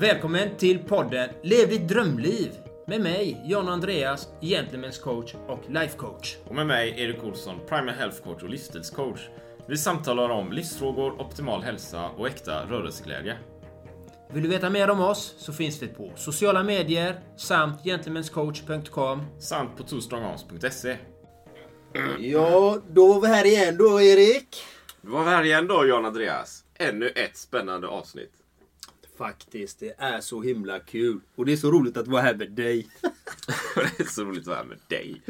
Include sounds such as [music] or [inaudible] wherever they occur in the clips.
Välkommen till podden Lev ditt drömliv med mig, John Andreas, Gentlemen's coach och life coach. Och med mig, Erik Olsson, Primal Health Coach och livsstilscoach. Vi samtalar om livsfrågor, optimal hälsa och äkta rörelseglädje. Vill du veta mer om oss så finns vi på sociala medier samt gentlemanscoach.com. Samt på twostrongarms.se. Ja, då var vi här igen då Erik. Då var vi här igen då, Jan Andreas. Ännu ett spännande avsnitt. Faktiskt, det är så himla kul. Och det är så roligt att vara här med dig. [laughs] det är så roligt att vara här med dig.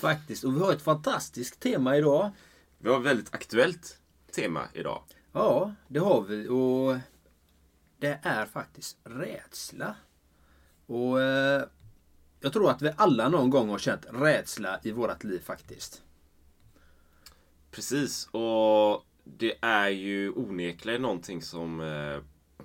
Faktiskt. Och vi har ett fantastiskt tema idag. Vi har ett väldigt aktuellt tema idag. Ja, det har vi. Och det är faktiskt rädsla. Och eh, jag tror att vi alla någon gång har känt rädsla i vårat liv faktiskt. Precis, och det är ju onekligen någonting som eh,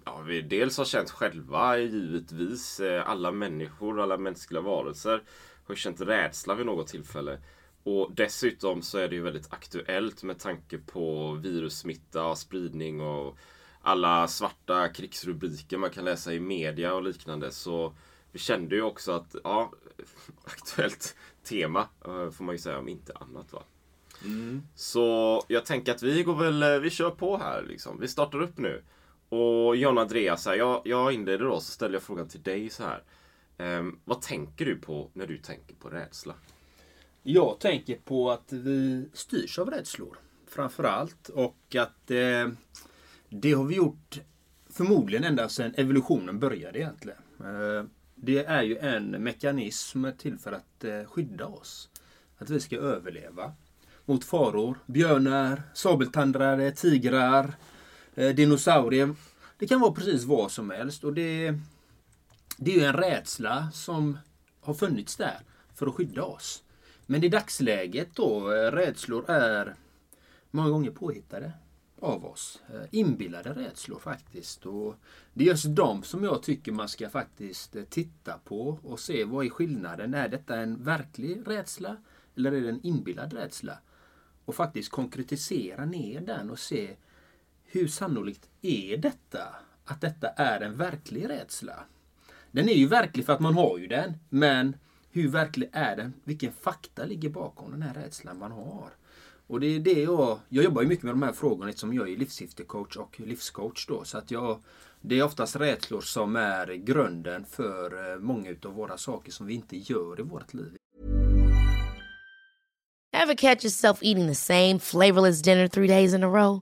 ja, vi dels har känt själva givetvis. Eh, alla människor, alla mänskliga varelser har känt rädsla vid något tillfälle. Och dessutom så är det ju väldigt aktuellt med tanke på virussmitta, spridning och alla svarta krigsrubriker man kan läsa i media och liknande. Så vi kände ju också att, ja, [laughs] aktuellt tema eh, får man ju säga om inte annat. va. Mm. Så jag tänker att vi går väl, eh, vi kör på här liksom. Vi startar upp nu. Och John Andreas, här, jag, jag inleder då så ställer jag frågan till dig så här. Um, vad tänker du på när du tänker på rädsla? Jag tänker på att vi styrs av rädslor. Framförallt. Och att eh, det har vi gjort förmodligen ända sedan evolutionen började egentligen. Eh, det är ju en mekanism till för att eh, skydda oss. Att vi ska överleva mot faror. Björnar, sabeltandrare, tigrar, eh, Eh, dinosaurier. Det kan vara precis vad som helst. Och det, det är ju en rädsla som har funnits där för att skydda oss. Men i dagsläget då, eh, rädslor är många gånger påhittade av oss. Eh, inbillade rädslor faktiskt. Och det är just de som jag tycker man ska faktiskt titta på och se vad är skillnaden. Är detta en verklig rädsla eller är det en inbillad rädsla? Och faktiskt konkretisera ner den och se hur sannolikt är detta? Att detta är en verklig rädsla? Den är ju verklig för att man har ju den, men hur verklig är den? Vilken fakta ligger bakom den här rädslan man har? Och det är det jag, jag jobbar ju mycket med de här frågorna eftersom jag är livssyftecoach och livscoach då. Så att jag, det är oftast rädslor som är grunden för eh, många av våra saker som vi inte gör i vårt liv. Have catch yourself eating the same flavorless dinner three days in a row?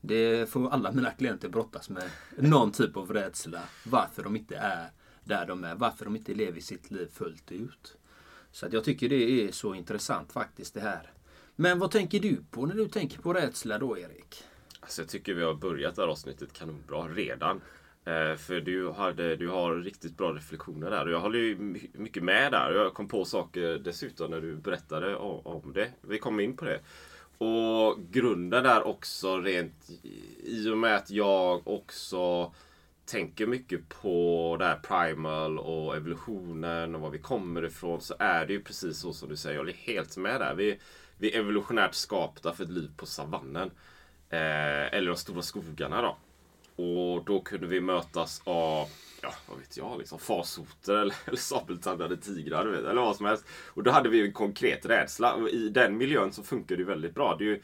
Det får alla mina klienter brottas med. Någon typ av rädsla. Varför de inte är där de är. Varför de inte lever sitt liv fullt ut. Så att jag tycker det är så intressant faktiskt det här. Men vad tänker du på när du tänker på rädsla då Erik? Alltså jag tycker vi har börjat det här avsnittet kanonbra redan. Eh, för du, hade, du har riktigt bra reflektioner där och jag håller ju mycket med där. Jag kom på saker dessutom när du berättade om, det. Vi kom in på det. Och grunden där också rent i och med att jag också tänker mycket på det här primal och evolutionen och var vi kommer ifrån så är det ju precis så som du säger. Jag håller helt med där. Vi, vi är evolutionärt skapta för ett liv på savannen. Eh, eller de stora skogarna då. Och då kunde vi mötas av, ja vad vet jag, liksom farsoter eller, [laughs] eller sabeltandade tigrar vet, eller vad som helst. Och då hade vi en konkret rädsla och i den miljön så funkar det väldigt bra. Det är ju,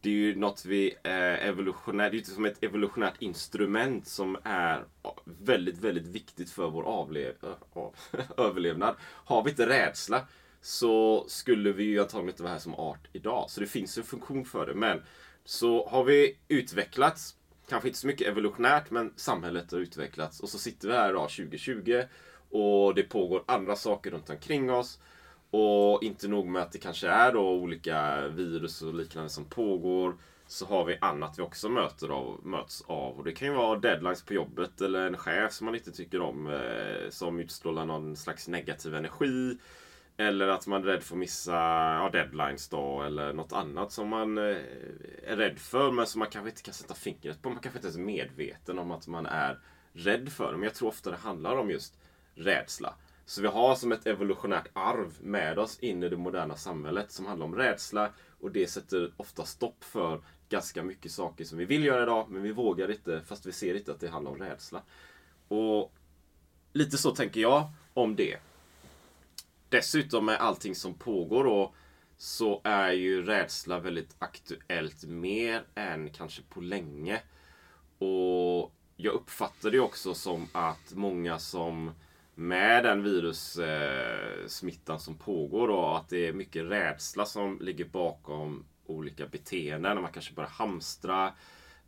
det är ju något vi eh, evolutionärt, det är ju som ett evolutionärt instrument som är väldigt, väldigt viktigt för vår avlev, [laughs] överlevnad. Har vi inte rädsla så skulle vi ju antagligen inte vara här som art idag. Så det finns en funktion för det. Men så har vi utvecklats, kanske inte så mycket evolutionärt, men samhället har utvecklats. Och så sitter vi här idag 2020 och det pågår andra saker runt omkring oss. Och inte nog med att det kanske är då olika virus och liknande som pågår. Så har vi annat vi också möter av, möts av. Och det kan ju vara deadlines på jobbet eller en chef som man inte tycker om. Eh, som utstrålar någon slags negativ energi. Eller att man är rädd för att missa ja, deadlines då. Eller något annat som man eh, är rädd för men som man kanske inte kan sätta fingret på. Man kanske inte ens är medveten om att man är rädd för. Men jag tror ofta det handlar om just rädsla. Så vi har som ett evolutionärt arv med oss in i det moderna samhället som handlar om rädsla. Och det sätter ofta stopp för ganska mycket saker som vi vill göra idag men vi vågar inte fast vi ser inte att det handlar om rädsla. Och lite så tänker jag om det. Dessutom med allting som pågår då så är ju rädsla väldigt aktuellt mer än kanske på länge. Och jag uppfattar det också som att många som med den virussmittan eh, som pågår då, att det är mycket rädsla som ligger bakom olika beteenden. Man kanske börjar hamstra, Eh,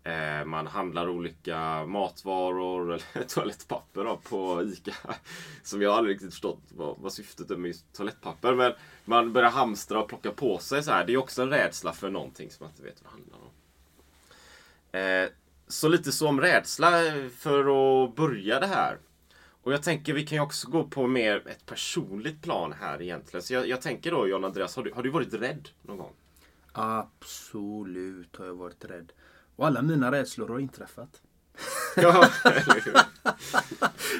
Eh, man handlar olika matvaror eller [laughs] toalettpapper då, på ICA. Som jag aldrig riktigt förstått vad, vad syftet är med just toalettpapper. Men man börjar hamstra och plocka på sig så här. Det är också en rädsla för någonting som man inte vet vad det handlar om. Eh, så lite så om rädsla för att börja det här. Och jag tänker vi kan ju också gå på mer ett personligt plan här egentligen. Så jag, jag tänker då John Andreas, har du, har du varit rädd någon gång? Absolut har jag varit rädd. Och alla mina rädslor har inträffat. [laughs] Ja,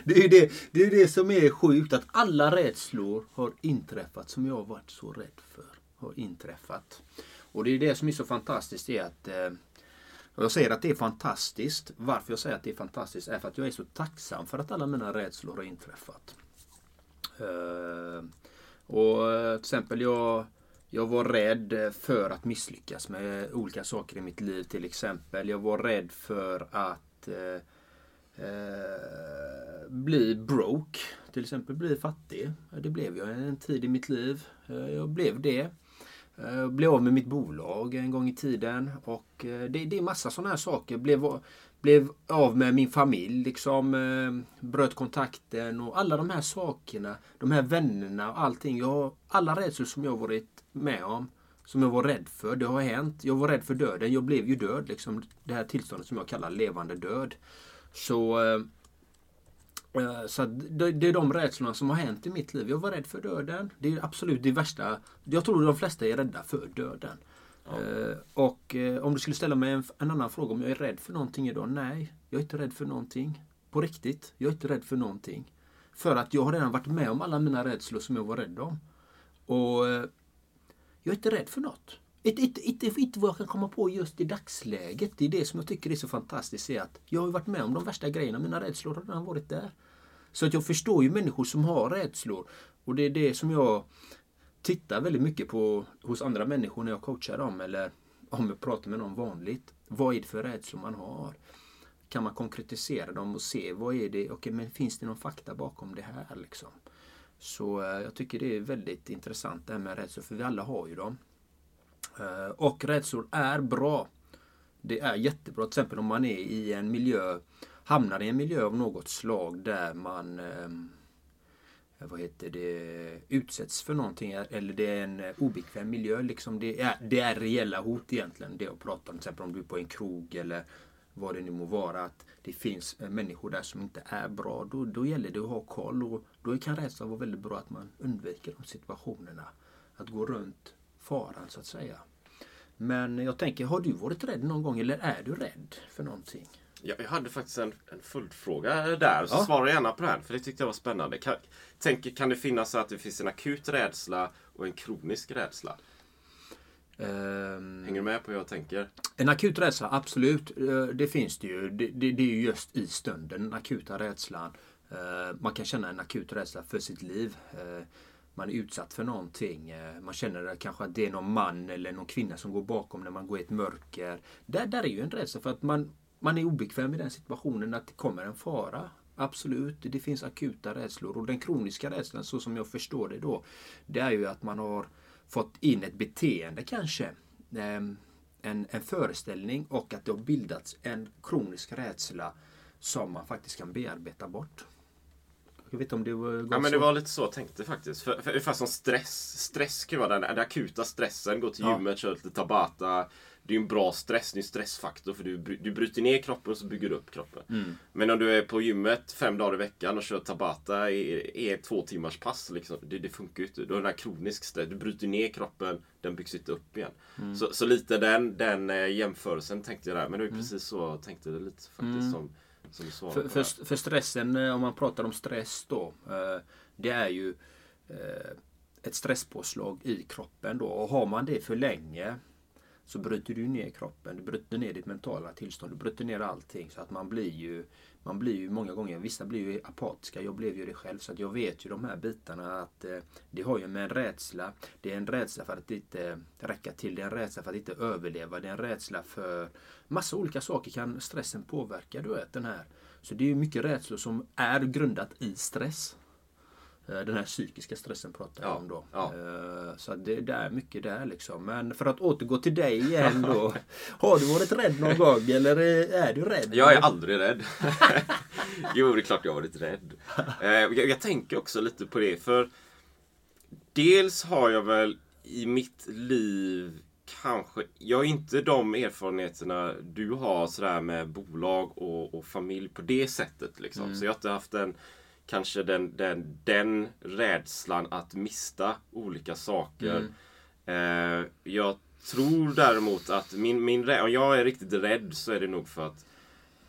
Det är det, det, är det som är sjukt, att alla rädslor har inträffat som jag har varit så rädd för. Har inträffat. Och det är det som är så fantastiskt är att eh, jag säger att det är fantastiskt. Varför jag säger att det är fantastiskt är för att jag är så tacksam för att alla mina rädslor har inträffat. Eh, och eh, till exempel jag jag var rädd eh, för att misslyckas med olika saker i mitt liv till exempel. Jag var rädd för att eh, eh, bli broke. Till exempel bli fattig. Det blev jag en tid i mitt liv. Eh, jag blev det. Jag blev av med mitt bolag en gång i tiden. Och det, det är massa sådana här saker. Blev, blev av med min familj, liksom, eh, bröt kontakten och alla de här sakerna. De här vännerna och allting. Jag, alla rädslor som jag varit med om, som jag var rädd för, det har hänt. Jag var rädd för döden. Jag blev ju död. Liksom, det här tillståndet som jag kallar levande död. Så, eh, eh, så det, det är de rädslorna som har hänt i mitt liv. Jag var rädd för döden. Det är absolut det värsta. Jag tror de flesta är rädda för döden. Uh, och eh, om du skulle ställa mig en, en, annan fråga om jag är rädd för någonting idag? Nej, jag är inte rädd för någonting. På riktigt, jag är inte rädd för någonting. För att jag har redan varit med om alla mina rädslor som jag var rädd om. Och eh, jag är inte rädd för något. Inte, inte, inte, inte vad jag kan komma på just i dagsläget. Det är det som jag tycker är så fantastiskt. Är att jag har varit med om de värsta grejerna. Mina rädslor har redan varit där. Så att jag förstår ju människor som har rädslor. Och det är det som jag tittar väldigt mycket på hos andra människor när jag coachar dem eller om jag pratar med någon vanligt. Vad är det för rädslor man har? Kan man konkretisera dem och se vad är det, okay, men finns det någon fakta bakom det här liksom? Så eh, jag tycker det är väldigt intressant det här med rädslor, för vi alla har ju dem. Eh, och rädslor är bra. Det är jättebra, till exempel om man är i en miljö, hamnar i en miljö av något slag där man eh, Eh, vad heter det, utsätts för någonting eller det är en eh, obekväm miljö. Liksom det, är, det är reella hot egentligen. Det jag pratar om, till exempel om du är på en krog eller vad det nu må vara. Att det finns eh, människor där som inte är bra. Då, då gäller det att ha koll och då kan rädsla vara väldigt bra att man undviker de situationerna. Att gå runt faran så att säga. Men jag tänker, har du varit rädd någon gång eller är du rädd för någonting? Jag, jag hade faktiskt en, en följdfråga där. Så Ja. svara gärna på den. För det tyckte jag var spännande. Kan, tänker, kan det finnas så att det finns en akut rädsla och en kronisk rädsla? Ehm, Hänger du med på hur jag tänker? En akut rädsla, absolut. Eh, Det finns det ju. Det, det, det är ju just i stunden, den akuta rädslan. Eh, Man kan känna en akut rädsla för sitt liv. Eh, Man är utsatt för någonting. Man känner kanske att det är någon man eller någon kvinna som går bakom när man går i ett mörker. Där, där är ju en rädsla för att man, man är obekväm i den situationen att det kommer en fara. Absolut, det finns akuta rädslor. Och den kroniska rädslan, så som jag förstår det då, det är ju att man har fått in ett beteende kanske. Ehm, en, en föreställning och att det har bildats en kronisk rädsla som man faktiskt kan bearbeta bort. Jag vet om det var Ja, men det var lite så jag tänkte faktiskt. För, för, ungefär som stress. Stress kan vara den, den akuta stressen. Gå till Ja. gymmet, köra lite tabata. Det är en bra stress, det är en stressfaktor. För du, du bryter ner kroppen och så bygger du upp kroppen. Mm. Men om du är på gymmet fem dagar i veckan och kör tabata i, i ett två timmars pass. Liksom, det, det funkar ju inte. Du har den här kronisk stress. Du bryter ner kroppen, den byggs inte upp igen. Mm. Så, så lite den, den eh, jämförelsen tänkte jag där. Men det var ju precis så jag tänkte det lite faktiskt som, som Mm. För, för, för stressen, eh, om man pratar om stress då. eh, Det är ju ett stresspåslag i kroppen då. Och har man det för länge så bryter du ner kroppen. Du bryter ner ditt mentala tillstånd. Du bryter ner allting. Så att man blir ju man blir ju många gånger, vissa blir ju apatiska. Jag blev ju det själv. Så att jag vet ju de här bitarna att eh, det har ju med en rädsla. Det är en rädsla för att inte räcka till. Det är en rädsla för att inte överleva. Det är en rädsla för massa olika saker kan stressen påverka. Du vet den här. Så det är ju mycket rädslor som är grundat i stress. Eh, Den här psykiska stressen pratar jag Ja, om då. ja. Eh, Så det är mycket där liksom. Men för att återgå till dig igen då. [laughs] Har du varit rädd någon gång eller är du rädd? Jag är aldrig rädd. [laughs] jo, det är klart jag har varit rädd. Eh, jag, tänker också lite på det, för dels har jag väl i mitt liv kanske, jag har inte de erfarenheterna du har sådär med bolag och, och familj på det sättet. Liksom. Så jag har inte haft den, kanske den, den, den rädslan att mista olika saker. Eh, jag tror däremot att min, min om jag är riktigt rädd så är det nog för att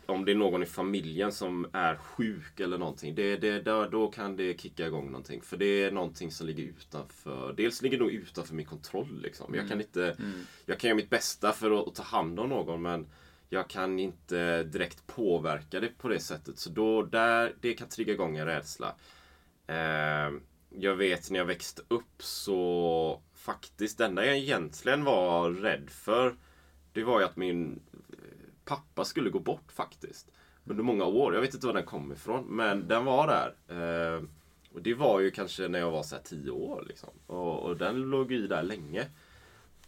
om det är någon i familjen som är sjuk eller någonting. Det, det, då, då kan det kicka igång någonting. För det är någonting som ligger utanför. Dels ligger det nog utanför min kontroll. Liksom. Jag kan inte... Jag kan göra mitt bästa för att, att ta hand om någon men jag kan inte direkt påverka det på det sättet. Så då, där, det kan trigga igång en rädsla. Eh, jag vet när jag växte upp så faktiskt, det enda jag egentligen var rädd för det var ju att min eh, pappa skulle gå bort faktiskt. Under många år. Jag vet inte var den kom ifrån. Men den var där. Eh, och det var ju kanske när jag var så här 10 år. Liksom. Och, och den låg i där länge.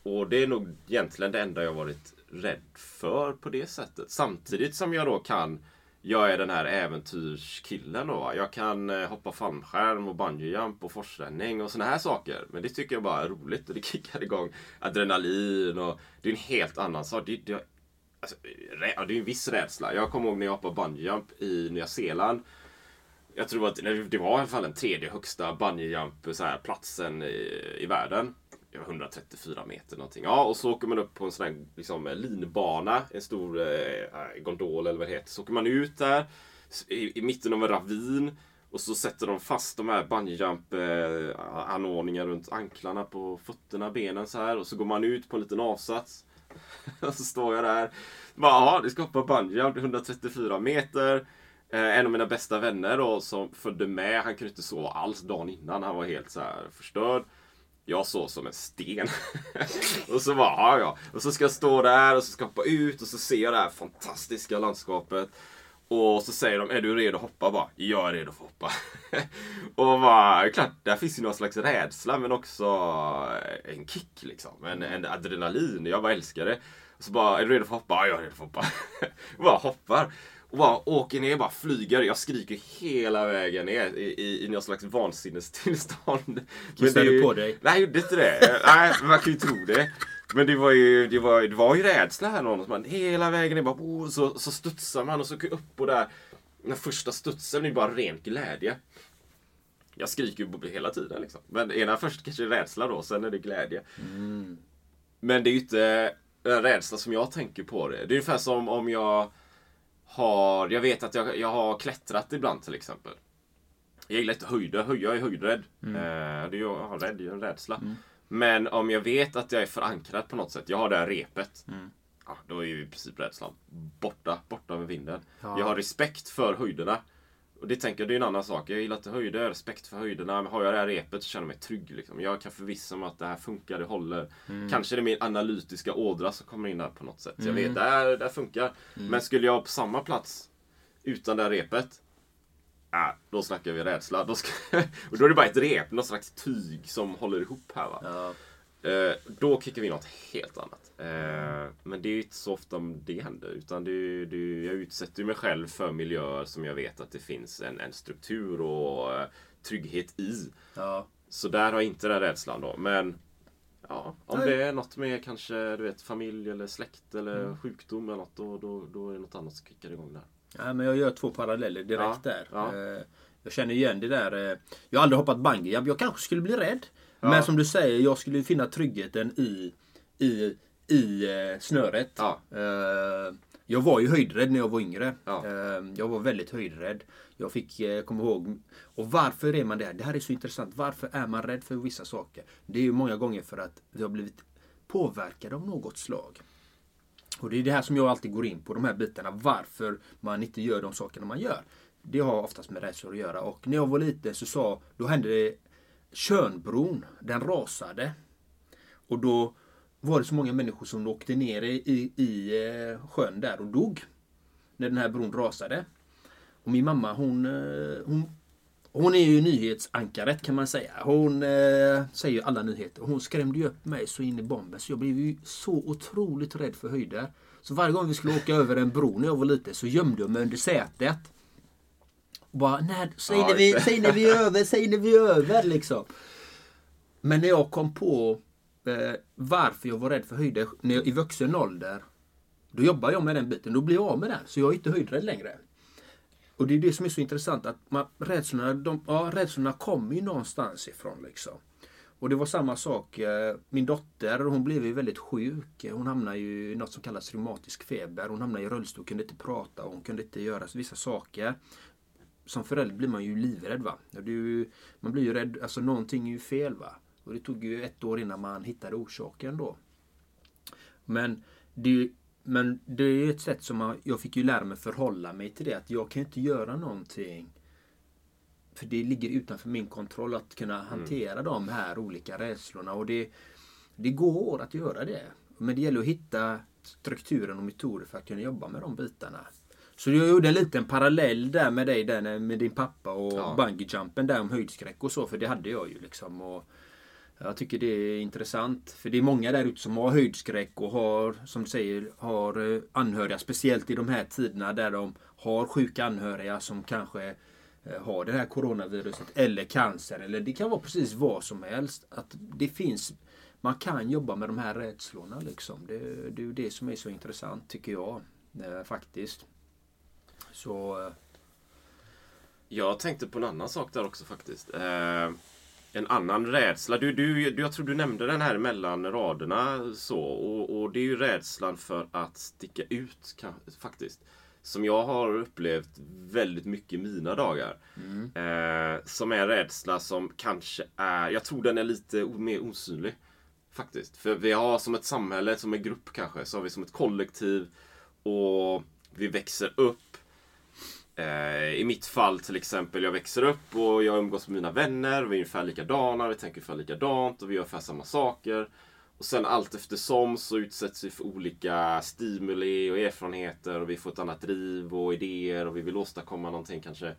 Och det är nog egentligen det enda jag varit rädd för på det sättet. Samtidigt som jag då kan jag är den här äventyrskillen då. va. Jag kan eh, hoppa fallskärm och bungyjump och forsränning och såna här saker. Men det tycker jag bara är roligt och det [laughs] kickar igång adrenalin och det är en helt annan sak. Det, det, alltså, det är en viss rädsla. Jag kommer ihåg när jag hoppade bungyjump i Nya Zeeland. Jag tror att det var i alla fall den tredje högsta bungyjump-platsen i, i världen. Det var 134 meter någonting. Ja, och så åker man upp på en sån här liksom, linbana, en stor eh, gondol eller vad det heter. Så åker man ut där i, i mitten av en ravin. Och så sätter de fast de här bungyjump eh, anordningar runt anklarna på fötterna, benen så här. Och så går man ut på en liten avsats. [laughs] och så står jag där. Bara, ja, du ska hoppa bungyjump, 134 meter. Eh, en av mina bästa vänner då som följde med, han kunde inte sova alls dagen innan. Han var helt så här förstörd. Jag såg som en sten. [laughs] och så bara, ja, ja. Och så ska jag stå där och så ska jag hoppa ut och så ser jag det här fantastiska landskapet. Och så säger de, är du redo att hoppa? Bara, jag är redo för att hoppa. [laughs] och bara, klart, där finns ju någon slags rädsla men också eh, en kick liksom. En, en adrenalin. Jag bara älskar det. Och så bara, är du redo för att hoppa? Ja, jag är redo för att hoppa. [laughs] och bara hoppar. Och bara åker ner, bara flyger. Jag skriker hela vägen ner i, i, i någon slags vansinnestillstånd. Kissade du på dig? Nej, jag gjorde inte det. Nej, man kan ju tro det. Men det var ju, det var, det var ju rädsla här någonstans. Man, hela vägen ner bara, oh, så, så studsar man och så går upp och där. Den första studsen är bara ren glädje. Jag skriker ju hela tiden liksom. Men ena först kanske är rädsla då, sen är det glädje. Men det är ju inte rädsla som jag tänker på det. Det är ungefär som om jag har, jag vet att jag, jag har klättrat ibland till exempel. Jag gillar inte höjder, höj, jag är höjdrädd. Mm. Eh, det är jag har rädd, jag är en rädsla. Mm. Men om jag vet att jag är förankrad på något sätt, jag har det här repet. Mm. Ja, då är ju i princip rädslan borta, borta med vinden. Ja. Jag har respekt för höjderna. Och det tänker jag, det är en annan sak. Jag gillar inte höjder, respekt för höjderna. Men har jag det här repet så känner jag mig trygg. Liksom. Jag kan förvissa mig att det här funkar, det håller. Mm. Kanske det är min analytiska ådra som kommer in där på något sätt. Mm. Jag vet, det här, det här funkar. Mm. Men skulle jag på samma plats utan det här repet. Äh, då snackar vi rädsla. Då, ska, [laughs] och då är det bara ett rep, något slags tyg som håller ihop här. Va? Ja. Eh, då kickar vi något helt annat. Eh, men det är inte så ofta det händer. Utan det, det, jag utsätter mig själv för miljöer som jag vet att det finns en, en struktur och uh, trygghet i. Ja. Så där har jag inte den rädslan då. Men ja, om Nej. det är något med kanske du vet, familj eller släkt eller mm. sjukdom eller något. Då, då, då är det något annat som kickar igång där. Ja, men jag gör två paralleller direkt ja. där. Ja. Eh, jag känner igen det där. Jag har aldrig hoppat bungee. Jag kanske skulle bli rädd. Ja. Men som du säger, jag skulle finna tryggheten i, i, i eh, snöret. Ja. Eh, jag var ju höjdrädd när jag var yngre. Ja. Eh, jag var väldigt höjdrädd. Jag fick, komma ihåg, och varför är man det? Det här är så intressant. Varför är man rädd för vissa saker? Det är ju många gånger för att vi har blivit påverkade av något slag. Och det är det här som jag alltid går in på, de här bitarna. Varför man inte gör de sakerna man gör. Det har oftast med rädslor att göra. Och när jag var liten så sa, då hände det Tjörnbron, den rasade. Och då var det så många människor som åkte ner i, i i eh, sjön där och dog. När den här bron rasade. Och min mamma hon, eh, hon, hon är ju nyhetsankaret kan man säga. Hon eh, säger alla nyheter. Hon skrämde ju upp mig så in i bomben så jag blev ju så otroligt rädd för höjder. Så varje gång vi skulle åka över en bro när jag var liten så gömde jag mig under sätet. Och bara, nej, säg, när vi, säg när vi är över, säg när vi är över liksom. Men när jag kom på eh, varför jag var rädd för höjder när jag, i vuxen ålder. Då jobbar jag med den biten. Då blir jag av med den. Så jag är inte höjdrädd längre. Och det är det som är så intressant. att man, rädslorna, de, ja, rädslorna kommer ju någonstans ifrån. Liksom. Och det var samma sak. Eh, min dotter hon blev ju väldigt sjuk. Hon hamnade ju i något som kallas reumatisk feber. Hon hamnade i rullstol, kunde inte prata hon kunde inte göra vissa saker som förälder blir man ju livrädd. Va? Ju, man blir ju rädd, alltså någonting är ju fel. va. Och det tog ju ett år innan man hittade orsaken då. Men det, men det är ett sätt som man, jag fick ju lära mig förhålla mig till det. Att jag kan inte göra någonting. För det ligger utanför min kontroll att kunna mm. hantera mm. de här olika rädslorna. Och det, det går att göra det. Men det gäller att hitta strukturen och metoder för att kunna jobba med de bitarna. Så jag gjorde en liten parallell där med dig, där med din pappa och ja. bungyjumpen där om höjdskräck och så. För det hade jag ju liksom. Och jag tycker det är intressant. För det är många där ute som har höjdskräck och har, som du säger, har eh, anhöriga. Speciellt i de här tiderna där de har sjuka anhöriga som kanske eh, har det här coronaviruset eller cancer. Eller det kan vara precis vad som helst. Att det finns man kan jobba med de här rädslorna. Liksom. Det, det är det som är så intressant tycker jag. Eh, faktiskt. Så... Eh, jag tänkte på en annan sak där också faktiskt. Eh, en annan rädsla. Du, du, jag tror du nämnde den här mellan raderna. så och, och det är ju rädslan för att sticka ut kan, faktiskt. Som jag har upplevt väldigt mycket i mina dagar. Mm. Eh, som är en rädsla som kanske är, jag tror den är lite mer osynlig. Faktiskt. För vi har som ett samhälle, som en grupp kanske, så har vi som ett kollektiv. Och vi växer upp Eh, I mitt fall till exempel, jag växer upp och jag umgås med mina vänner. Vi är ungefär likadana, vi tänker ungefär likadant och vi gör ungefär samma saker. Och sen allt eftersom så utsätts vi för olika stimuli och erfarenheter och vi får ett annat driv och idéer och vi vill åstadkomma någonting kanske.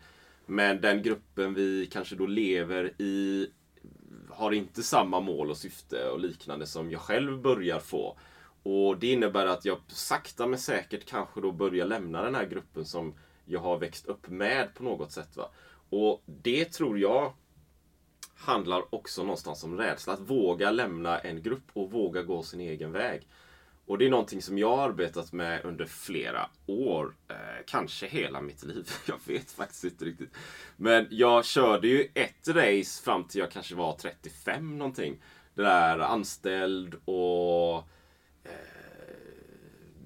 Men den gruppen vi kanske då lever i har inte samma mål och syfte och liknande som jag själv börjar få. Och det innebär att jag sakta men säkert kanske då börjar lämna den här gruppen som jag har växt upp med på något sätt. Va? Och det tror jag handlar också någonstans om rädsla. Att våga lämna en grupp och våga gå sin egen väg. Och det är någonting som jag har arbetat med under flera år. Eh, kanske hela mitt liv. [laughs] Jag vet faktiskt inte riktigt. Men jag körde ju ett race fram till jag kanske var 35 någonting. Det där anställd och eh,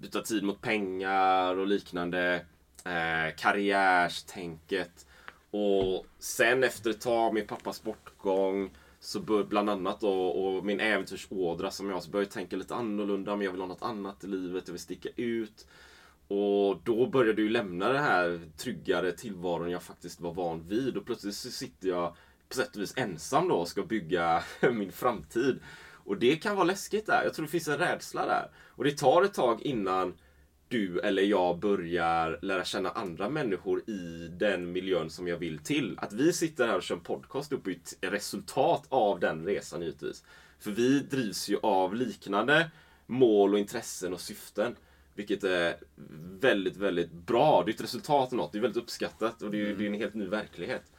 byta tid mot pengar och liknande eh, karriärstänket. Och sen efter ett tag, min pappas bortgång, så bör, bland annat då, och min äventyrsådra som jag, så började jag tänka lite annorlunda, men jag vill ha något annat i livet, jag vill sticka ut. Och då började du lämna den här tryggare tillvaron jag faktiskt var van vid. Och plötsligt så sitter jag på sätt och vis ensam då och ska bygga [laughs] min framtid. Och det kan vara läskigt där. Jag tror det finns en rädsla där. Och det tar ett tag innan du eller jag börjar lära känna andra människor i den miljön som jag vill till. Att vi sitter här och kör en podcast upp är ett resultat av den resan givetvis. För vi drivs ju av liknande mål och intressen och syften. Vilket är väldigt, väldigt bra. Det är ett resultat av något. Det är väldigt uppskattat och det är, det är en helt ny verklighet.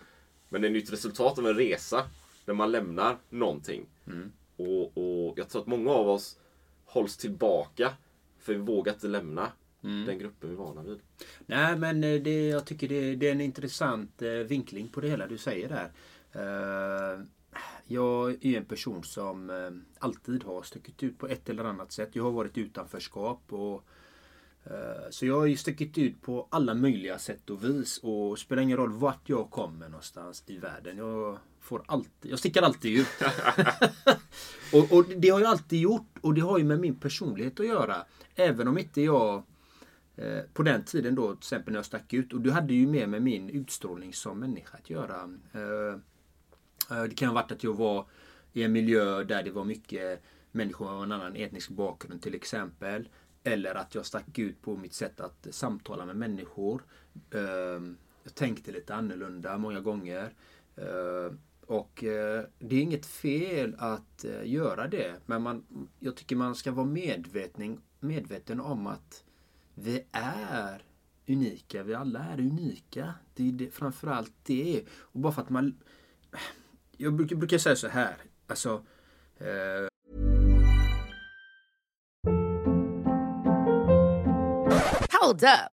Men det är ett resultat av en resa. När man lämnar någonting. Mm. Och, och jag tror att många av oss hålls tillbaka. För vi vågar inte lämna Mm. den gruppen vi är vana vid. Nej, men eh, det, jag tycker det, det är en intressant eh, vinkling på det hela du säger där. Eh, jag är en person som alltid har stuckit ut på ett eller annat sätt. Jag har varit utanförskap. Och, så jag har ju stuckit ut på alla möjliga sätt och vis. Och spelar ingen roll vart jag kommer någonstans i världen. Jag, får alltid, jag sticker alltid ut. [laughs] och, och det har jag alltid gjort. Och det har ju med min personlighet att göra. Även om inte jag Eh, på den tiden då, till exempel när jag stack ut. Och du hade ju mer med min utstrålning som människa att göra. Eh, eh, det kan ha varit att jag var i en miljö där det var mycket människor av en annan etnisk bakgrund till exempel. Eller att jag stack ut på mitt sätt att samtala med människor. Ehm, jag tänkte lite annorlunda många gånger. Och det är inget fel att göra det. Men man, jag tycker man ska vara medveten, medveten om att vi är unika. Vi alla är unika. Det är det, framförallt det. Och bara för att man... Jag brukar, brukar säga så här. Alltså... Eh... Hold up.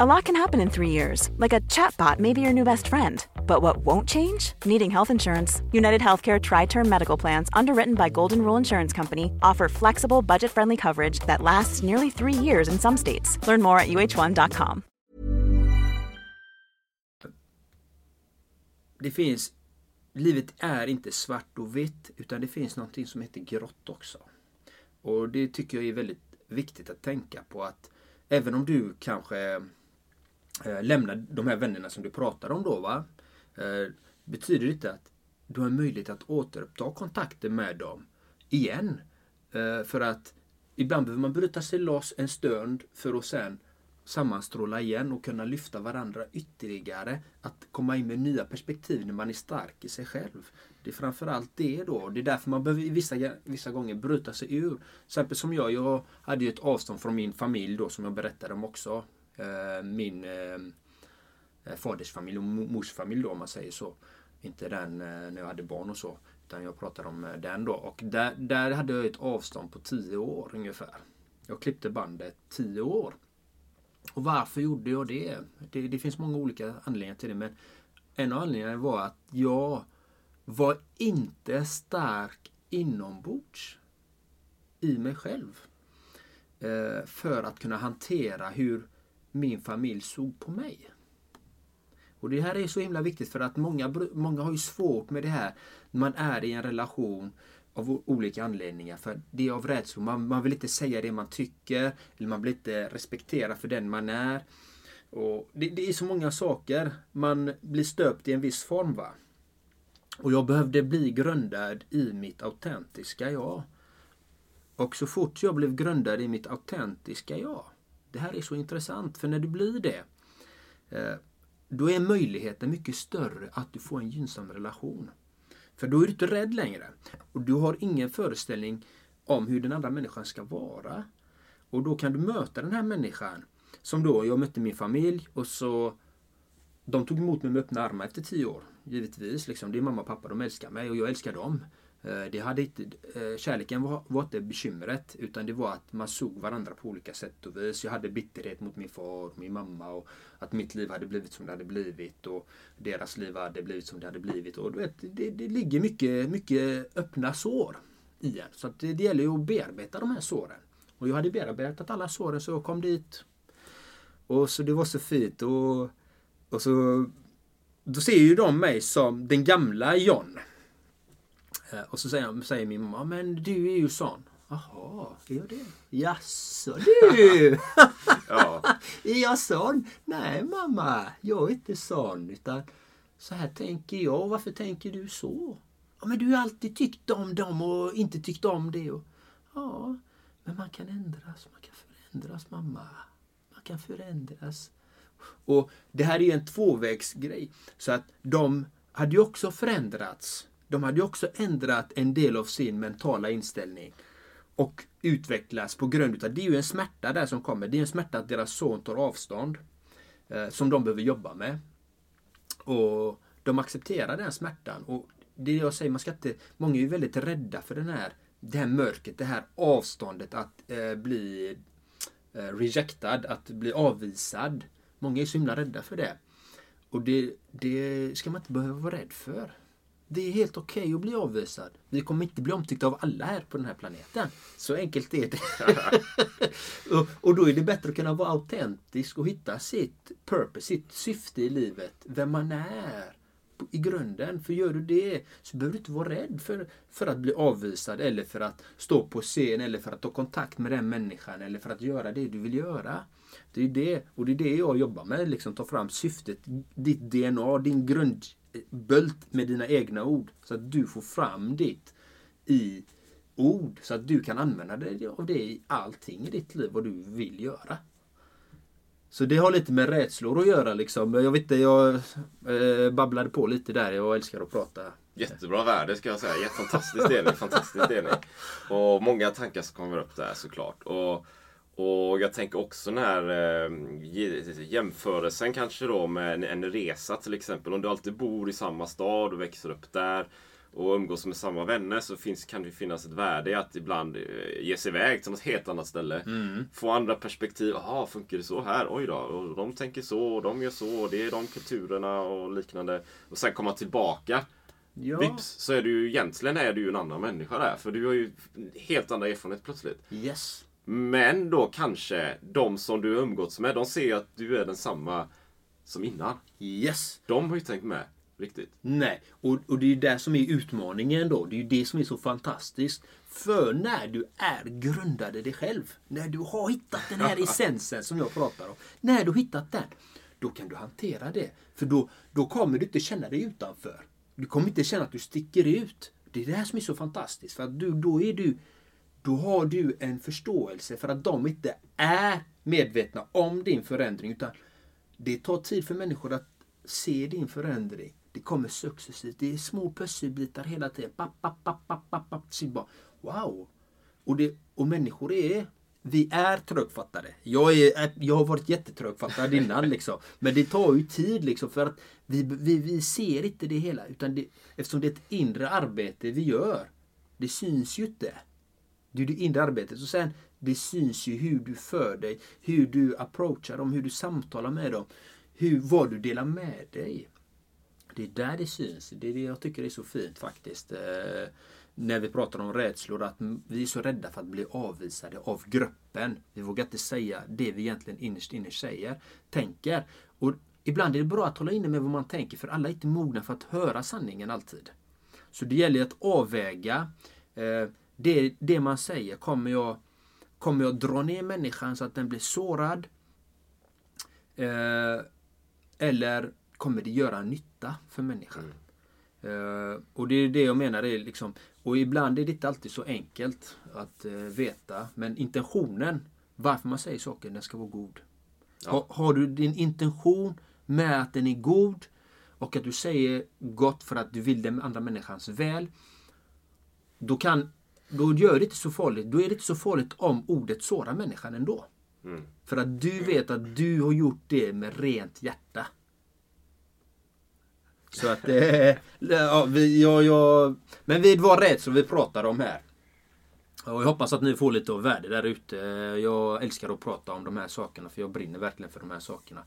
A lot can happen in three years, like a chatbot may be your new best friend. But what won't change? Needing health insurance. United Healthcare Tri Term Medical Plans, underwritten by Golden Rule Insurance Company, offer flexible, budget friendly coverage that lasts nearly three years in some states. Learn more at uh1.com. Det finns... Livet är inte svart och vitt, utan det finns någonting som heter grått också. Och det tycker jag är väldigt viktigt att tänka på att även om du kanske eh, de här vännerna som du pratar om då, va? Eh, betyder det inte att du har möjlighet att återuppta kontakten med dem igen. Eh, för att ibland behöver man bryta sig loss en stund för att sen sammanstråla igen och kunna lyfta varandra ytterligare. Att komma in med nya perspektiv när man är stark i sig själv. Det är framförallt det då. Det är därför man behöver vissa, vissa gånger bryta sig ur. Till exempel som jag, jag hade ju ett avstånd från min familj då som jag berättade om också. Eh, min eh, eh fadersfamilj och mors familj då om man säger så. Inte den eh, när jag hade barn och så. Utan jag pratar om eh, den då. Och där, där hade jag ett avstånd på 10 år ungefär. Jag klippte bandet 10 år. Och varför gjorde jag det? det? Det finns många olika anledningar till det. Men en av anledningarna var att jag var inte stark inombords i mig själv. För att kunna hantera hur min familj såg på mig. Och det här är så himla viktigt för att många, många har ju svårt med det här när man är i en relation av olika anledningar. För det är av rädsla. Man, man vill inte säga det man tycker. Eller man vill inte respektera för den man är. Och det, det är så många saker. Man blir stöpt i en viss form. va. Och jag behövde bli grundad i mitt autentiska jag. Och så fort jag blev grundad i mitt autentiska jag. Det här är så intressant. För när du blir det. Eh, då är möjligheten mycket större att du får en gynnsam relation. För då är du inte rädd längre. Och du har ingen föreställning om hur den andra människan ska vara. Och då kan du möta den här människan. Som då, jag mötte min familj och så de tog emot mig med öppna armar efter tio år. Givetvis. Liksom. Det är mamma och pappa, de älskar mig och jag älskar dem. Eh, det hade inte, eh, kärleken var, var inte bekymret utan det var att man såg varandra på olika sätt och vis. Jag hade bitterhet mot min far och min mamma och att mitt liv hade blivit som det hade blivit och deras liv hade blivit som det hade blivit. Och du vet, det, det ligger mycket, mycket öppna sår i en. Så det, det gäller ju att bearbeta de här såren. Och jag hade bearbetat alla såren så jag kom dit. Och så det var så fint. Och, och så då ser ju de mig som den gamla John. Eh, och så säger, säger min mamma, men du är ju sån. Jaha, är jag det? Jaså du? [laughs] Ja. är jag sån? Nej mamma, jag är inte sån. Utan så här tänker jag. Varför tänker du så? Ja, men du har alltid tyckt om dem och inte tyckt om det. Och, ja, men man kan ändras. Man kan förändras mamma. Man kan förändras. Och det här är en tvåvägsgrej. Så att de hade ju också förändrats. De hade ju också ändrat en del av sin mentala inställning. Och utvecklats på grund av, det är ju en smärta där som kommer. Det är en smärta att deras son tar avstånd. Eh, som de behöver jobba med. Och de accepterar den smärtan. Och det jag säger, man ska inte, många är ju väldigt rädda för den här, det här mörkret, det här avståndet att eh, bli eh, rejectad, att bli avvisad. Många är så himla rädda för det. Och det, det ska man inte behöva vara rädd för. Det är helt okej okay att bli avvisad. Vi kommer inte bli omtyckta av alla här på den här planeten. Så enkelt är det. [laughs] och, och då är det bättre att kunna vara autentisk och hitta sitt purpose, sitt syfte i livet. Vem man är i grunden. För gör du det så behöver du inte vara rädd för, för att bli avvisad eller för att stå på scen eller för att ta kontakt med den människan eller för att göra det du vill göra. Det är det, och det är det jag jobbar med. Liksom, ta fram syftet, ditt DNA, din bölt med dina egna ord. Så att du får fram ditt i ord. Så att du kan använda dig av det i allting i ditt liv, vad du vill göra. Så det har lite med rädslor att göra liksom. Jag vet inte, jag eh, babblade på lite där. Jag älskar att prata. Jättebra värde ska jag säga. Fantastisk delning. fantastisk delning. Och många tankar som kommer upp där såklart. Och, och jag tänker också när eh, jämförelsen kanske då med en, en resa till exempel. Om du alltid bor i samma stad och växer upp där och umgås med samma vänner så finns, kan det finnas ett värde i att ibland eh, ge sig iväg till något helt annat ställe. Mm. Få andra perspektiv. Jaha, funkar det så här? Oj då. Och de tänker så och de gör så. Och det är de kulturerna och liknande. Och sen komma tillbaka. Ja. Vips så är du ju egentligen är du ju en annan människa där. För du har ju helt andra erfarenhet plötsligt. Yes. Men då kanske de som du umgåtts med, de ser att du är densamma som innan. Yes. De har ju tänkt med riktigt. Nej, och, och det är ju det som är utmaningen då. Det är ju det som är så fantastiskt. För när du är grundad i dig själv, när du har hittat den här [laughs] essensen som jag pratar om. När du har hittat den, då kan du hantera det. För då, då kommer du inte känna dig utanför. Du kommer inte känna att du sticker ut. Det är det här som är så fantastiskt. För att du, då är du då har du en förståelse för att de inte är medvetna om din förändring. Utan det tar tid för människor att se din förändring. Det kommer successivt. Det är små pusselbitar hela tiden. Papp, papp, papp, papp, papp, papp. Wow! Och, det, och människor är vi är trögfattade. Jag, är, jag har varit jättetrögfattad innan. liksom. Men det tar ju tid liksom, för att vi, vi, vi ser inte det hela. Utan det, eftersom det är ett inre arbete vi gör. Det syns ju inte. Det är det inre arbetet. Och sen, det syns ju hur du för dig, hur du approachar dem, hur du samtalar med dem. Hur, vad du delar med dig. Det är där det syns. Det är det jag tycker är så fint faktiskt. Eh, när vi pratar om rädslor, att vi är så rädda för att bli avvisade av gruppen. Vi vågar inte säga det vi egentligen innerst inne säger, tänker. Och ibland är det bra att hålla inne med vad man tänker, för alla är inte mogna för att höra sanningen alltid. Så det gäller att avväga. Eh, det, det man säger, kommer jag, kommer jag dra ner människan så att den blir sårad? Eh, eller kommer det göra nytta för människan? Uh, och det är det jag menar. Är liksom, och ibland är det inte alltid så enkelt att uh, veta. Men intentionen, varför man säger saker, den ska vara god. Ja. Ha, har du din intention med att den är god och att du säger gott för att du vill den andra människans väl. Då, kan, då gör det inte så farligt. Då är det inte så farligt om ordet sårar människan ändå. Mm. För att du vet att du har gjort det med rent hjärta. Så att eh, [laughs] ja, vi, ja, ja, Men vi var rädslor vi pratar om här. Och jag hoppas att ni får lite av värde där ute. Jag älskar att prata om de här sakerna för jag brinner verkligen för de här sakerna.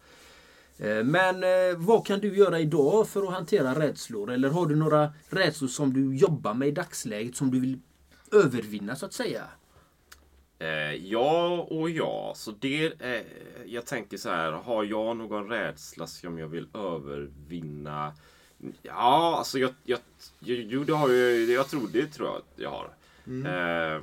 Eh, men eh, vad kan du göra idag för att hantera rädslor? Eller har du några rädslor som du jobbar med i dagsläget som du vill övervinna så att säga? Eh, ja och ja. Så det, eh, jag tänker så här. Har jag någon rädsla som jag vill övervinna? Ja, alltså jag, jag, jo, det har jag, jag tror det tror jag att jag har. Mm. Eh,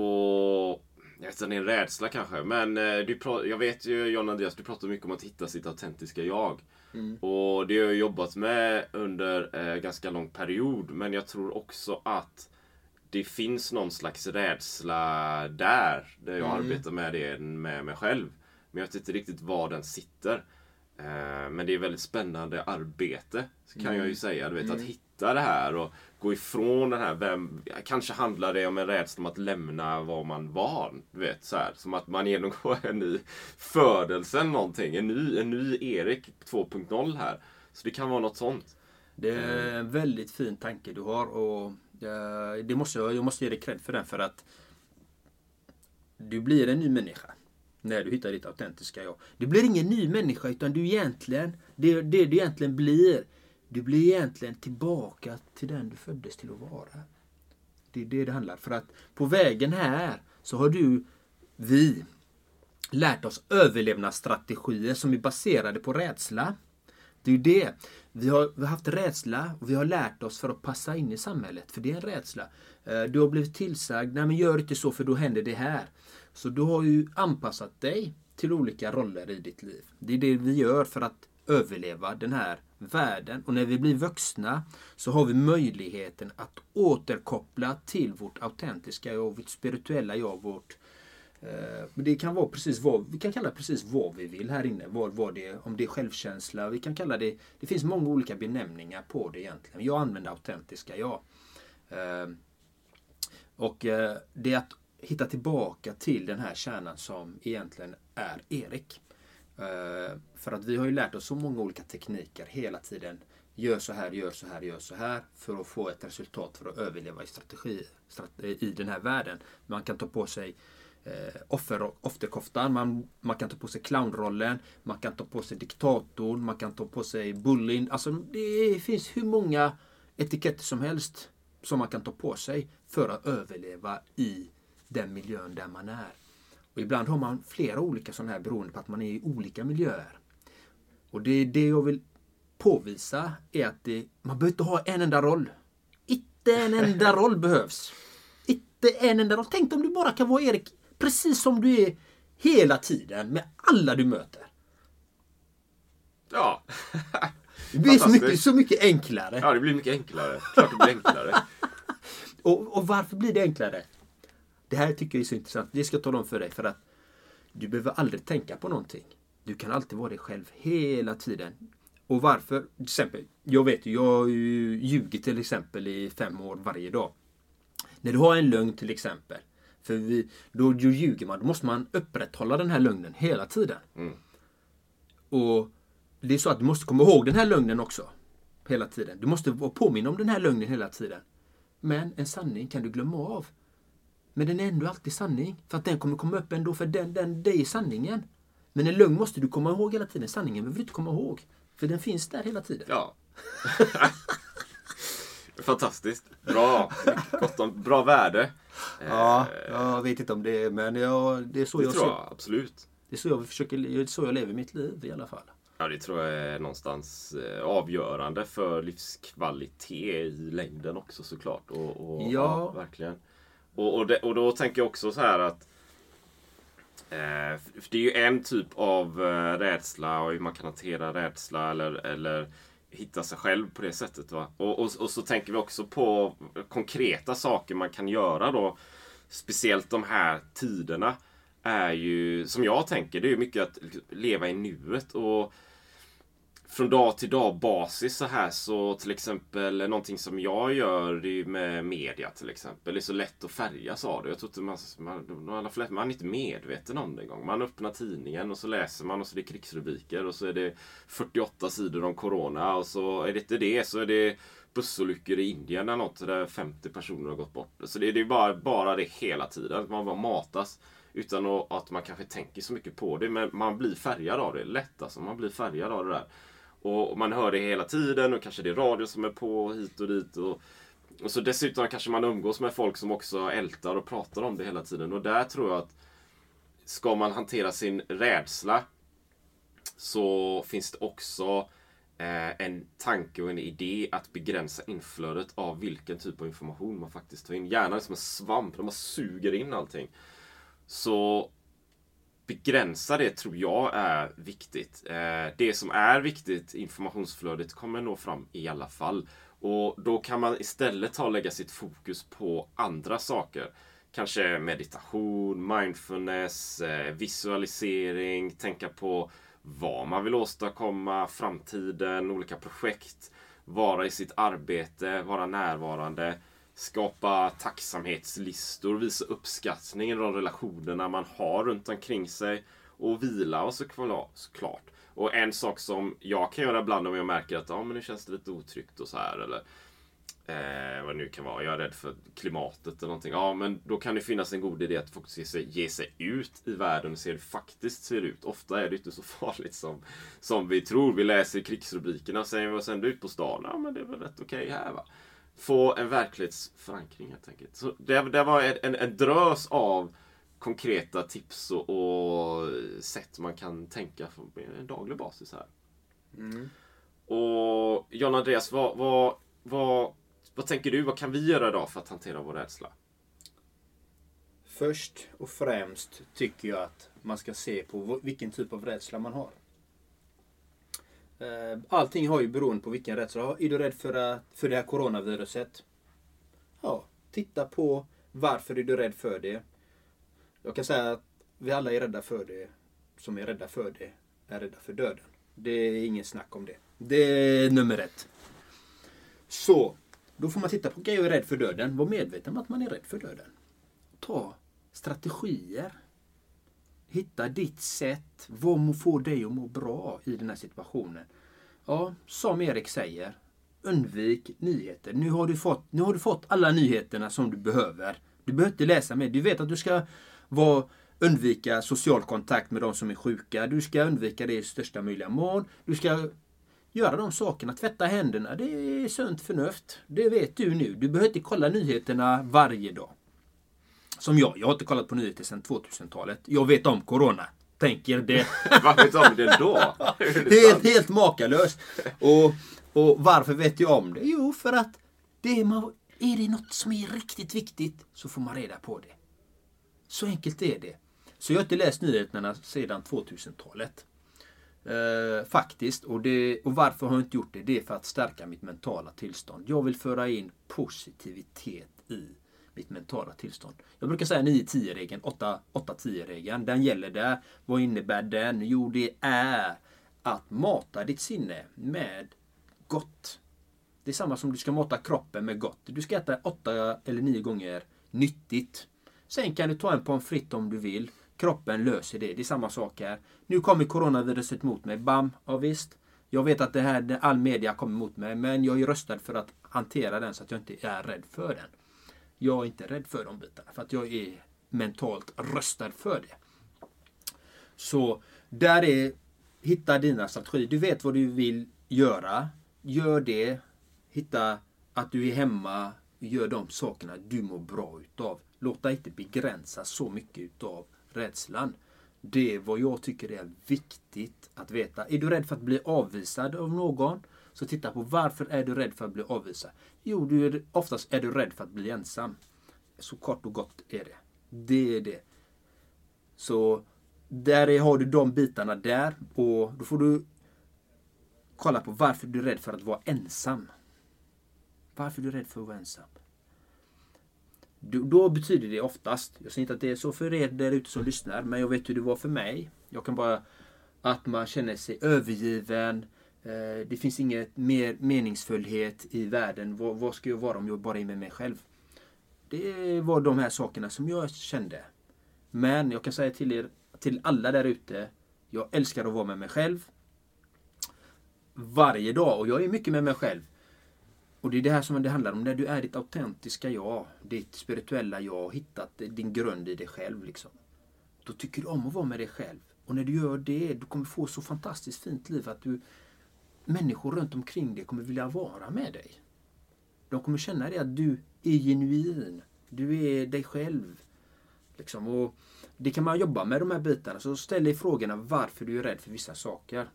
och det är en rädsla kanske. Men eh, du jag vet ju John Andreas, du pratar mycket om att hitta sitt autentiska jag. Mm. Och det har jag jobbat med under eh, ganska lång period. Men jag tror också att det finns någon slags rädsla där. Där jag mm. arbetar med det med mig själv. Men jag vet inte riktigt var den sitter. Eh, men det är väldigt spännande arbete. Kan mm. jag ju säga. Du vet, mm. att hitta det här och gå ifrån den här. Vem, kanske handlar det om en rädsla om att lämna vad man var. Du vet, så här, som att man genomgår en ny födelse eller någonting. En ny, en ny Erik 2.0 här. Så det kan vara något sånt. Det är en väldigt fin tanke du har. och Eh, det måste jag, jag måste ge dig cred för den för att du blir en ny människa när du hittar ditt autentiska jag. Du blir ingen ny människa utan du egentligen, det, det du egentligen blir, du blir egentligen tillbaka till den du föddes till att vara. Det är det det handlar För att på vägen här så har du, vi, lärt oss överlevnadsstrategier som är baserade på rädsla. Det är ju det. Vi har, vi har haft rädsla och vi har lärt oss för att passa in i samhället. För det är en rädsla. Eh, du har blivit tillsagd, nej men gör inte så för då händer det här. Så du har ju anpassat dig till olika roller i ditt liv. Det är det vi gör för att överleva den här världen. Och när vi blir vuxna så har vi möjligheten att återkoppla till vårt autentiska jag, vårt spirituella jag, vårt Eh, men det kan vara precis vad, vi kan kalla precis vad vi vill här inne. Vad, vad det, om det är självkänsla, vi kan kalla det, det finns många olika benämningar på det egentligen. Jag använder autentiska jag. Eh, och eh, det är att hitta tillbaka till den här kärnan som egentligen är Erik. För att vi har ju lärt oss så många olika tekniker hela tiden. Gör så här, gör så här, gör så här. För att få ett resultat för att överleva i strategi, i den här världen. Man kan ta på sig eh, offer, offerkoftan. Man, man kan ta på sig clownrollen. Man kan ta på sig diktatorn. Man kan ta på sig bullying. Alltså det finns hur många etiketter som helst som man kan ta på sig för att överleva i den miljön där man är. Och ibland har man flera olika sådana här beroende på att man är i olika miljöer. Och det är det jag vill påvisa är att det, man behöver inte ha en enda roll. Inte en enda [laughs] roll behövs. Inte en enda roll. Tänk om du bara kan vara Erik Precis som du är hela tiden med alla du möter. Ja. Det blir så mycket, så mycket enklare. Ja, det blir mycket enklare. Klart det blir enklare. [laughs] och, och varför blir det enklare? Det här tycker jag är så intressant. Det ska jag tala om för dig. För att du behöver aldrig tänka på någonting. Du kan alltid vara dig själv hela tiden. Och varför? Till exempel, jag vet ju, jag har ju ljugit till exempel i fem år varje dag. När du har en lögn till exempel. För vi, då ljuger man. Då måste man upprätthålla den här lögnen hela tiden. Mm. Och det är så att du måste komma ihåg den här lögnen också. Hela tiden. Du måste vara påminna om den här lögnen hela tiden. Men en sanning kan du glömma av. Men den är ändå alltid sanning. För att den kommer komma upp ändå. För den, den, det är sanningen. Men en lögn måste du komma ihåg hela tiden. Sanningen behöver du inte komma ihåg. För den finns där hela tiden. Ja. [laughs] Fantastiskt. Bra. Gott om, bra värde. Ja, jag vet inte om det är, men jag, det är så det jag tror jag, absolut. Det är så jag försöker, det är så jag lever mitt liv i alla fall. Ja, det tror jag är någonstans eh, avgörande för livskvalitet i längden också såklart. Och, och ja. ja. verkligen. Och, och, det, och, då tänker jag också så här att eh, det är ju en typ av eh, rädsla och hur man kan hantera rädsla eller, eller hitta sig själv på det sättet. Va? Och, och, och, så tänker vi också på konkreta saker man kan göra då. Speciellt de här tiderna. Är ju, som jag tänker, det är mycket att leva i nuet. Och från dag till dag basis så här så till exempel någonting som jag gör det är ju med media till exempel. Det är så lätt att färgas av det. Jag tror inte man, man, man är inte medveten om det en gång. Man öppnar tidningen och så läser man och så är det krigsrubriker och så är det 48 sidor om Corona och så är det inte det så är det bussolyckor i Indien eller något där 50 personer har gått bort. Så det, är bara, bara det hela tiden. Man bara matas. Utan att man kanske tänker så mycket på det. Men man blir färgad av det. Lätt alltså. Man blir färgad av det där. Och man hör det hela tiden och kanske det är radio som är på hit och dit. Och, och så dessutom kanske man umgås med folk som också ältar och pratar om det hela tiden. Och där tror jag att ska man hantera sin rädsla så finns det också eh, en tanke och en idé att begränsa inflödet av vilken typ av information man faktiskt tar in. Hjärnan är som en svamp, man suger in allting. Så begränsa det tror jag är viktigt. Eh, det som är viktigt, informationsflödet, kommer nå fram i alla fall. Och då kan man istället ta och lägga sitt fokus på andra saker. Kanske meditation, mindfulness, eh, visualisering, tänka på vad man vill åstadkomma, framtiden, olika projekt. Vara i sitt arbete, vara närvarande skapa tacksamhetslistor, visa uppskattning i de relationerna man har runt omkring sig och vila och såklart. Och en sak som jag kan göra ibland om jag märker att ah, men nu känns det lite otryggt och så här eller eh, vad det nu kan vara. Jag är rädd för klimatet eller någonting. Ja, men då kan det finnas en god idé att faktiskt ge sig, ut i världen och se hur det faktiskt ser ut. Ofta är det inte så [laughs] farligt som, som vi tror. Vi läser krigsrubrikerna och säger oss ändå ut på stan? Ja, men det är väl rätt okej okay här va få en verklighetsförankring helt enkelt. Så det, det var en, en drös av konkreta tips och, och, sätt man kan tänka på en daglig basis här. Mm. Och John Andreas, vad, vad, vad, vad tänker du? Vad kan vi göra idag för att hantera vår rädsla? Först och främst tycker jag att man ska se på vilken typ av rädsla man har. Eh, allting har ju beroende på vilken rädsla. Är du rädd för, för det här coronaviruset? Ja, titta på varför är du rädd för det. Jag kan säga att vi alla är rädda för det. Som är rädda för det är rädda för döden. Det är ingen snack om det. Det är nummer ett. Så, då får man titta på, okej jag är rädd för döden. Var medveten om att man är rädd för döden. Ta strategier Hitta ditt sätt. Vad får dig att må bra i den här situationen? Ja, som Erik säger. Undvik nyheter. Nu har du fått, nu har du fått alla nyheterna som du behöver. Du behöver inte läsa mer. Du vet att du ska vara, undvika social kontakt med de som är sjuka. Du ska undvika det i största möjliga mån. Du ska göra de sakerna. Tvätta händerna. Det är sunt förnuft. Det vet du nu. Du behöver inte kolla nyheterna varje dag. Som jag. Jag har inte kollat på nyheter sedan 2000-talet. Jag vet om Corona. Tänker det. [laughs] Varför vet du om det då? [laughs] det är helt makalöst. Och, och varför vet jag om det? Jo, för att det är, man, är det något som är riktigt viktigt så får man reda på det. Så enkelt är det. Så jag har inte läst nyheterna sedan 2000-talet. Eh, faktiskt. Och, det, och varför har jag inte gjort det? Det är för att stärka mitt mentala tillstånd. Jag vill föra in positivitet i mitt mentala tillstånd. Jag brukar säga 9-10-regeln, 8-10-regeln. Den gäller där. Vad innebär den? Jo, det är att mata ditt sinne med gott. Det är samma som du ska mata kroppen med gott. Du ska äta 8 eller 9 gånger nyttigt. Sen kan du ta en pommes frites om du vill. Kroppen löser det. Det är samma sak här. Nu kommer coronaviruset mot mig. Bam! Ja, visst. Jag vet att det här, all media kommer mot mig, men jag är röstad för att hantera den så att jag inte är rädd för den. Jag är inte rädd för de bitarna för att jag är mentalt röstad för det. Så där är, hitta dina strategier. Du vet vad du vill göra. Gör det. Hitta att du är hemma. Gör de sakerna du mår bra utav. Låt dig inte begränsa så mycket utav rädslan. Det är vad jag tycker är viktigt att veta. Är du rädd för att bli avvisad av någon? Så titta på varför är du rädd för att bli avvisad? Jo, du är, oftast är du rädd för att bli ensam. Så kort och gott är det. Det är det. Så där har du de bitarna där och då får du kolla på varför du är rädd för att vara ensam. Varför är du rädd för att vara ensam? Då betyder det oftast, jag säger inte att det är så för er där ute som lyssnar, men jag vet hur det var för mig. Jag kan bara, att man känner sig övergiven, Eh, Eh, det finns inget mer meningsfullhet i världen. Vad, vad ska jag vara om jag bara är med mig själv? Det var de här sakerna som jag kände. Men jag kan säga till er, till alla där ute. Jag älskar att vara med mig själv. Varje dag. Och jag är mycket med mig själv. Och det är det här som det handlar om. När du är ditt autentiska jag. Ditt spirituella jag. Hittat din grund i dig själv. Liksom. Då tycker du om att vara med dig själv. Och när du gör det, du kommer få så fantastiskt fint liv att du människor runt omkring dig kommer vilja vara med dig. De kommer känna dig att du är genuin. Du är dig själv. Liksom. Och det kan man jobba med de här bitarna. Så ställ dig frågorna varför du är rädd för vissa saker.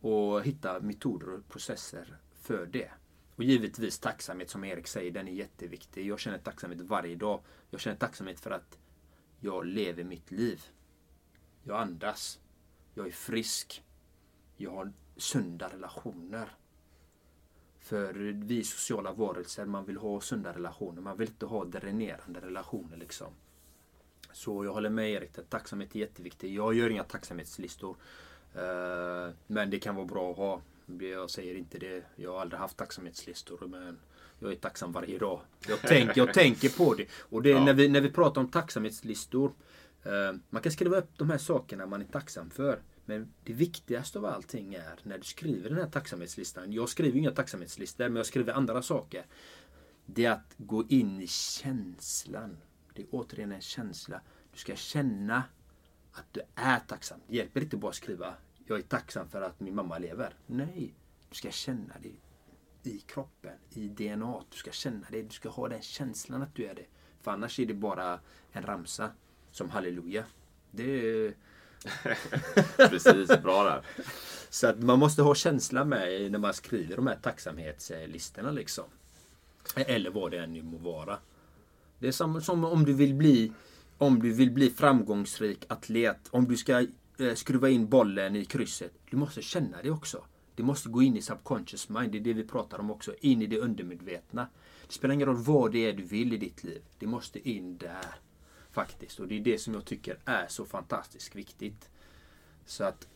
Och hitta metoder och processer för det. Och givetvis tacksamhet som Erik säger, den är jätteviktig. Jag känner tacksamhet varje dag. Jag känner tacksamhet för att jag lever mitt liv. Jag andas. Jag är frisk. Jag har sunda relationer. För vi är sociala varelser, man vill ha sunda relationer. Man vill inte ha dränerande relationer liksom. Så jag håller med Erik, att tacksamhet är jätteviktigt. Jag gör inga tacksamhetslistor. Eh, men det kan vara bra att ha. Jag säger inte det. Jag har aldrig haft tacksamhetslistor. Men jag är tacksam varje dag. Jag, tänk, jag tänker på det. Och det, ja. när, vi, när vi pratar om tacksamhetslistor. Eh, man kan skriva upp de här sakerna man är tacksam för. Men det viktigaste av allting är när du skriver den här tacksamhetslistan. Jag skriver inga tacksamhetslistor men jag skriver andra saker. Det är att gå in i känslan. Det är återigen en känsla. Du ska känna att du är tacksam. Det hjälper inte bara att skriva jag är tacksam för att min mamma lever. Nej, du ska känna det i kroppen, i DNA. Du ska känna det. Du ska ha den känslan att du är det. För annars är det bara en ramsa som halleluja. Det är [laughs] Precis, bra där. Så att man måste ha känsla med när man skriver de här tacksamhetslistorna liksom. Eller vad det än må vara. Det är som, som om du vill bli om du vill bli framgångsrik atlet. Om du ska eh, skruva in bollen i krysset. Du måste känna det också. Det måste gå in i subconscious mind. Det är det vi pratar om också. In i det undermedvetna. Det spelar ingen roll vad det är du vill i ditt liv. Det måste in där. Faktiskt. Och det är det som jag tycker är så fantastiskt viktigt. Så att...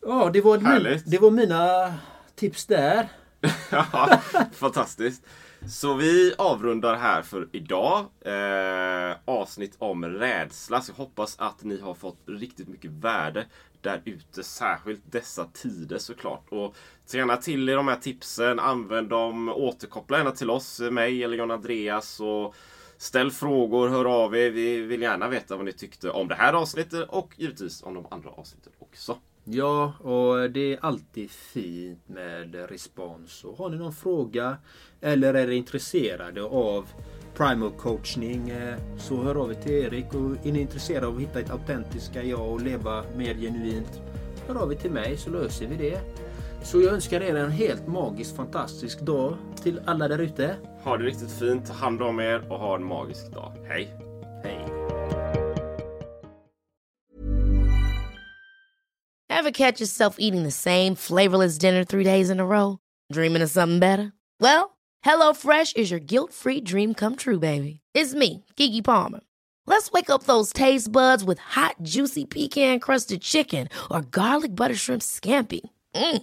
Ja, det var, min, det var mina tips där. [laughs] ja, fantastiskt. Så vi avrundar här för idag. Eh, avsnitt om rädsla. Så jag hoppas att ni har fått riktigt mycket värde där ute. Särskilt dessa tider såklart. Och ta gärna till er de här tipsen. Använd dem. Återkoppla gärna till oss, mig eller John Andreas. Och Ställ frågor, hör av er. Vi vill gärna veta vad ni tyckte om det här avsnittet och givetvis om de andra avsnitten också. Ja, och det är alltid fint med respons. Och har ni någon fråga eller är intresserade av primal coachning eh, så hör av er till Erik. Och är ni intresserade av att hitta ett autentiska jag och leva mer genuint hör av er till mig så löser vi det. Så jag önskar er en helt magisk, fantastisk dag till alla där ute. Ha det riktigt fint, ta hand om er och ha en magisk dag. Hej! Hej! Have catch yourself eating the same flavorless dinner three days in a row? Dreaming of something better? Well, hello fresh is your guilt free dream come true baby. It's me, Gigi Palmer. Let's wake up those taste buds with hot juicy pecan crusted chicken or garlic butter shrimp scampi. Mm.